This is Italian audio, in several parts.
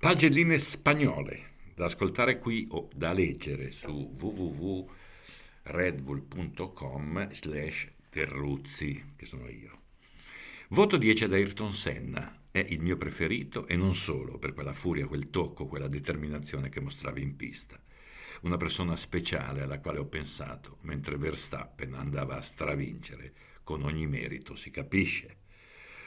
Pagelline spagnole da ascoltare qui o da leggere su www.redbull.com slash Terruzzi, che sono io. Voto 10 ad Ayrton Senna, è il mio preferito e non solo per quella furia, quel tocco, quella determinazione che mostravi in pista. Una persona speciale alla quale ho pensato mentre Verstappen andava a stravincere con ogni merito, si capisce.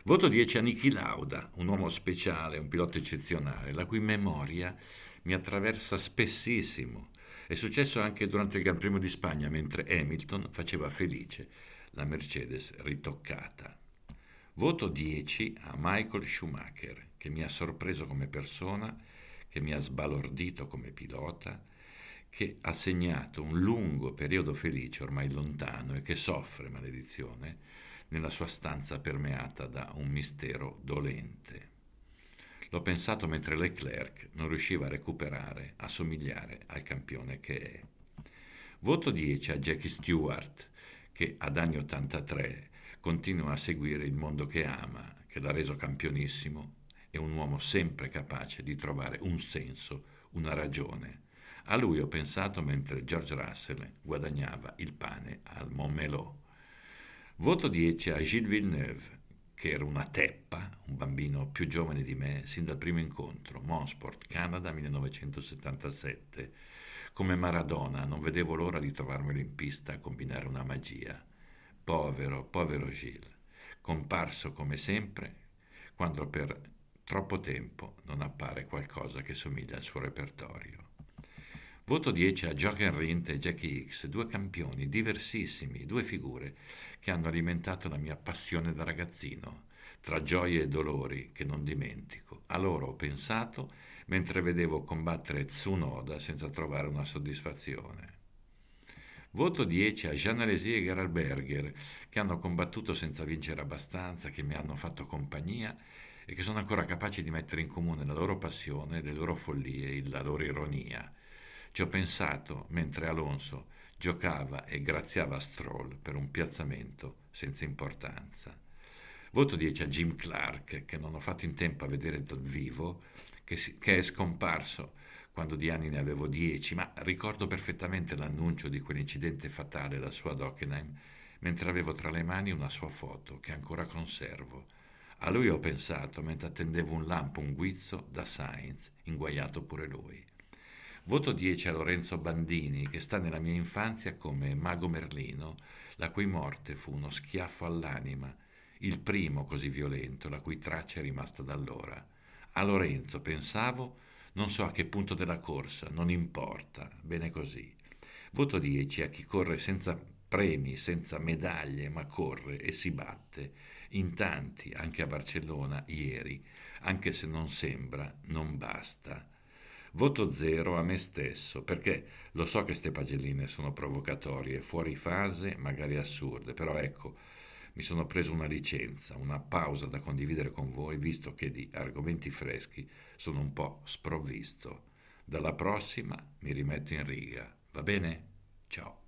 Voto 10 a Niki Lauda, un uomo speciale, un pilota eccezionale, la cui memoria mi attraversa spessissimo. È successo anche durante il Gran Premio di Spagna, mentre Hamilton faceva felice la Mercedes ritoccata. Voto 10 a Michael Schumacher, che mi ha sorpreso come persona, che mi ha sbalordito come pilota, che ha segnato un lungo periodo felice ormai lontano e che soffre, maledizione, nella sua stanza permeata da un mistero dolente. L'ho pensato mentre Leclerc non riusciva a recuperare, a somigliare al campione che è. Voto 10 a Jackie Stewart, che ad anni 83 continua a seguire il mondo che ama, che l'ha reso campionissimo, e un uomo sempre capace di trovare un senso, una ragione. A lui ho pensato mentre George Russell guadagnava il pane al Montmelò. Voto 10 a Gilles Villeneuve, che era una teppa, un bambino più giovane di me, sin dal primo incontro, Monsport, Canada 1977. Come Maradona non vedevo l'ora di trovarmelo in pista a combinare una magia. Povero, povero Gilles, comparso come sempre quando per troppo tempo non appare qualcosa che somiglia al suo repertorio. Voto 10 a Jochen Rindt e Jackie X, due campioni diversissimi, due figure che hanno alimentato la mia passione da ragazzino, tra gioie e dolori che non dimentico. A loro ho pensato mentre vedevo combattere Tsunoda senza trovare una soddisfazione. Voto 10 a Jean Alesi e Gerald Berger, che hanno combattuto senza vincere abbastanza, che mi hanno fatto compagnia e che sono ancora capaci di mettere in comune la loro passione, le loro follie e la loro ironia ci ho pensato mentre Alonso giocava e graziava Stroll per un piazzamento senza importanza. Voto 10 a Jim Clark, che non ho fatto in tempo a vedere dal vivo, che, si, che è scomparso quando di anni ne avevo 10, ma ricordo perfettamente l'annuncio di quell'incidente fatale sua ad Hockenheim, mentre avevo tra le mani una sua foto che ancora conservo. A lui ho pensato mentre attendevo un lampo, un guizzo da Sainz, inguaiato pure lui. Voto 10 a Lorenzo Bandini, che sta nella mia infanzia come Mago Merlino, la cui morte fu uno schiaffo all'anima, il primo così violento, la cui traccia è rimasta da allora. A Lorenzo pensavo, non so a che punto della corsa, non importa, bene così. Voto 10 a chi corre senza premi, senza medaglie, ma corre e si batte. In tanti, anche a Barcellona, ieri, anche se non sembra, non basta. Voto zero a me stesso, perché lo so che queste pagelline sono provocatorie, fuori fase, magari assurde, però ecco, mi sono preso una licenza, una pausa da condividere con voi, visto che di argomenti freschi sono un po' sprovvisto. Dalla prossima mi rimetto in riga, va bene? Ciao.